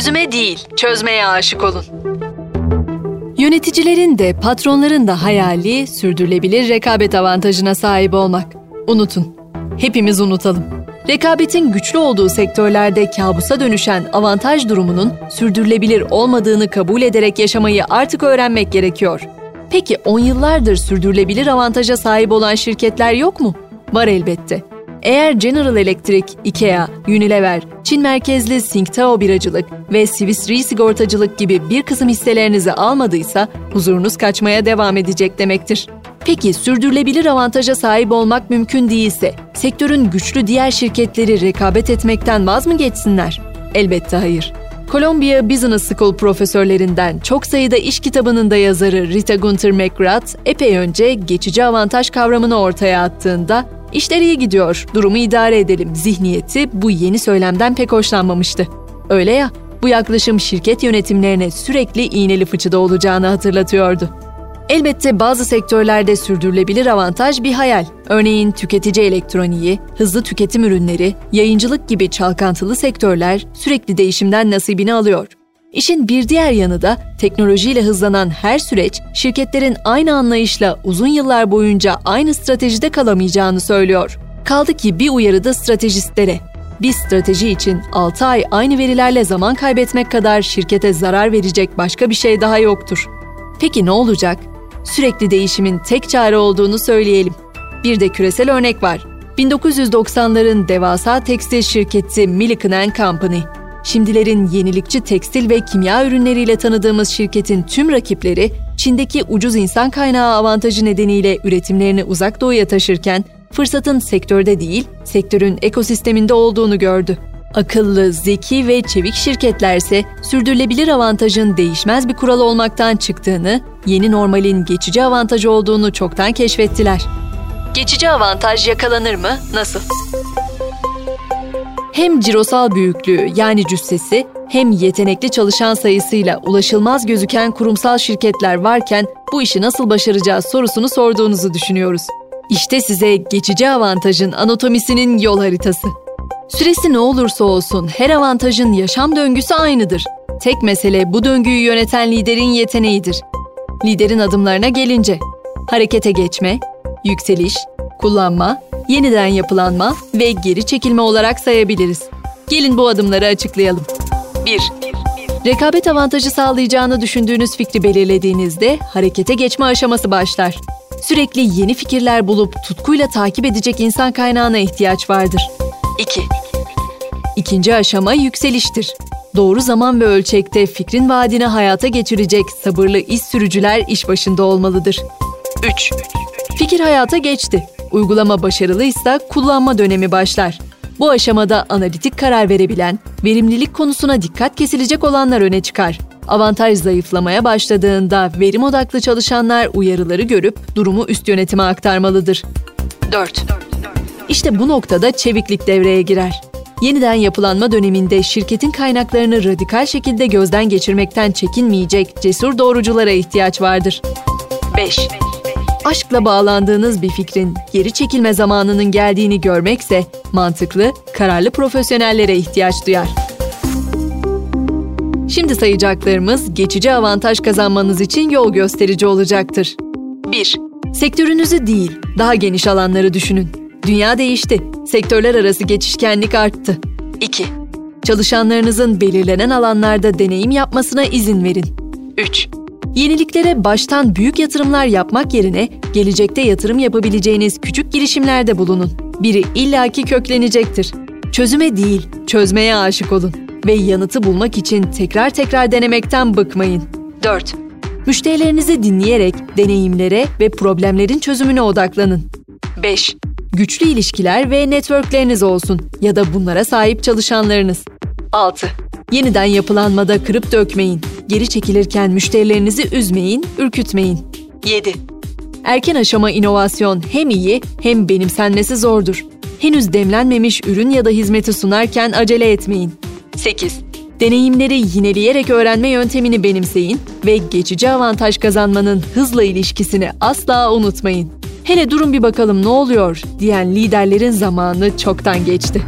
Çözüme değil, çözmeye aşık olun. Yöneticilerin de patronların da hayali sürdürülebilir rekabet avantajına sahip olmak. Unutun. Hepimiz unutalım. Rekabetin güçlü olduğu sektörlerde kabusa dönüşen avantaj durumunun sürdürülebilir olmadığını kabul ederek yaşamayı artık öğrenmek gerekiyor. Peki 10 yıllardır sürdürülebilir avantaja sahip olan şirketler yok mu? Var elbette. Eğer General Electric, IKEA, Unilever, Çin merkezli Singtao biracılık ve Swiss sigortacılık gibi bir kısım hisselerinizi almadıysa huzurunuz kaçmaya devam edecek demektir. Peki sürdürülebilir avantaja sahip olmak mümkün değilse sektörün güçlü diğer şirketleri rekabet etmekten vaz mı geçsinler? Elbette hayır. Columbia Business School profesörlerinden çok sayıda iş kitabının da yazarı Rita Gunter McGrath epey önce geçici avantaj kavramını ortaya attığında İşler iyi gidiyor, durumu idare edelim zihniyeti bu yeni söylemden pek hoşlanmamıştı. Öyle ya, bu yaklaşım şirket yönetimlerine sürekli iğneli fıçıda olacağını hatırlatıyordu. Elbette bazı sektörlerde sürdürülebilir avantaj bir hayal. Örneğin tüketici elektroniği, hızlı tüketim ürünleri, yayıncılık gibi çalkantılı sektörler sürekli değişimden nasibini alıyor. İşin bir diğer yanı da teknolojiyle hızlanan her süreç şirketlerin aynı anlayışla uzun yıllar boyunca aynı stratejide kalamayacağını söylüyor. Kaldı ki bir uyarı da stratejistlere. Bir strateji için 6 ay aynı verilerle zaman kaybetmek kadar şirkete zarar verecek başka bir şey daha yoktur. Peki ne olacak? Sürekli değişimin tek çare olduğunu söyleyelim. Bir de küresel örnek var. 1990'ların devasa tekstil şirketi Milliken Company. Şimdilerin yenilikçi tekstil ve kimya ürünleriyle tanıdığımız şirketin tüm rakipleri Çin'deki ucuz insan kaynağı avantajı nedeniyle üretimlerini uzak doğuya taşırken fırsatın sektörde değil, sektörün ekosisteminde olduğunu gördü. Akıllı, zeki ve çevik şirketlerse sürdürülebilir avantajın değişmez bir kural olmaktan çıktığını, yeni normalin geçici avantaj olduğunu çoktan keşfettiler. Geçici avantaj yakalanır mı? Nasıl? Hem cirosal büyüklüğü yani cüssesi hem yetenekli çalışan sayısıyla ulaşılmaz gözüken kurumsal şirketler varken bu işi nasıl başaracağız sorusunu sorduğunuzu düşünüyoruz. İşte size geçici avantajın anatomisinin yol haritası. Süresi ne olursa olsun her avantajın yaşam döngüsü aynıdır. Tek mesele bu döngüyü yöneten liderin yeteneğidir. Liderin adımlarına gelince harekete geçme, yükseliş, kullanma, yeniden yapılanma ve geri çekilme olarak sayabiliriz. Gelin bu adımları açıklayalım. 1. Rekabet avantajı sağlayacağını düşündüğünüz fikri belirlediğinizde harekete geçme aşaması başlar. Sürekli yeni fikirler bulup tutkuyla takip edecek insan kaynağına ihtiyaç vardır. 2. İkinci aşama yükseliştir. Doğru zaman ve ölçekte fikrin vaadini hayata geçirecek sabırlı iş sürücüler iş başında olmalıdır. 3. Fikir hayata geçti. Uygulama başarılıysa kullanma dönemi başlar. Bu aşamada analitik karar verebilen, verimlilik konusuna dikkat kesilecek olanlar öne çıkar. Avantaj zayıflamaya başladığında verim odaklı çalışanlar uyarıları görüp durumu üst yönetime aktarmalıdır. 4. İşte bu noktada çeviklik devreye girer. Yeniden yapılanma döneminde şirketin kaynaklarını radikal şekilde gözden geçirmekten çekinmeyecek cesur doğruculara ihtiyaç vardır. 5 aşkla bağlandığınız bir fikrin geri çekilme zamanının geldiğini görmekse mantıklı, kararlı profesyonellere ihtiyaç duyar. Şimdi sayacaklarımız geçici avantaj kazanmanız için yol gösterici olacaktır. 1. Sektörünüzü değil, daha geniş alanları düşünün. Dünya değişti, sektörler arası geçişkenlik arttı. 2. Çalışanlarınızın belirlenen alanlarda deneyim yapmasına izin verin. 3. Yeniliklere baştan büyük yatırımlar yapmak yerine gelecekte yatırım yapabileceğiniz küçük girişimlerde bulunun. Biri illaki köklenecektir. Çözüme değil, çözmeye aşık olun ve yanıtı bulmak için tekrar tekrar denemekten bıkmayın. 4. Müşterilerinizi dinleyerek deneyimlere ve problemlerin çözümüne odaklanın. 5. Güçlü ilişkiler ve networkleriniz olsun ya da bunlara sahip çalışanlarınız. 6. Yeniden yapılanmada kırıp dökmeyin. Geri çekilirken müşterilerinizi üzmeyin, ürkütmeyin. 7. Erken aşama inovasyon hem iyi hem benimsenmesi zordur. Henüz demlenmemiş ürün ya da hizmeti sunarken acele etmeyin. 8. Deneyimleri yineleyerek öğrenme yöntemini benimseyin ve geçici avantaj kazanmanın hızla ilişkisini asla unutmayın. Hele durun bir bakalım ne oluyor diyen liderlerin zamanı çoktan geçti.